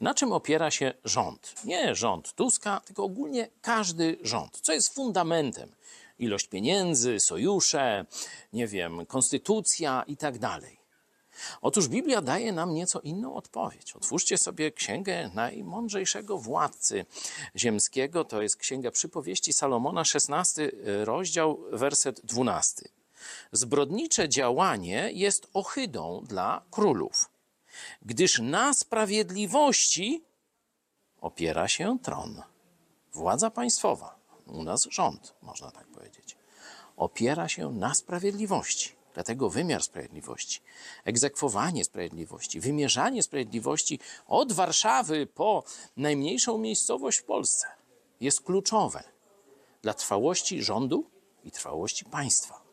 Na czym opiera się rząd? Nie rząd Tuska, tylko ogólnie każdy rząd. Co jest fundamentem? Ilość pieniędzy, sojusze, nie wiem, konstytucja i tak dalej. Otóż Biblia daje nam nieco inną odpowiedź. Otwórzcie sobie księgę najmądrzejszego władcy ziemskiego, to jest księga przypowieści Salomona, 16 rozdział, werset 12. Zbrodnicze działanie jest ohydą dla królów, gdyż na sprawiedliwości opiera się tron. Władza państwowa, u nas rząd, można tak powiedzieć, opiera się na sprawiedliwości. Dlatego wymiar sprawiedliwości, egzekwowanie sprawiedliwości, wymierzanie sprawiedliwości od Warszawy po najmniejszą miejscowość w Polsce jest kluczowe dla trwałości rządu i trwałości państwa.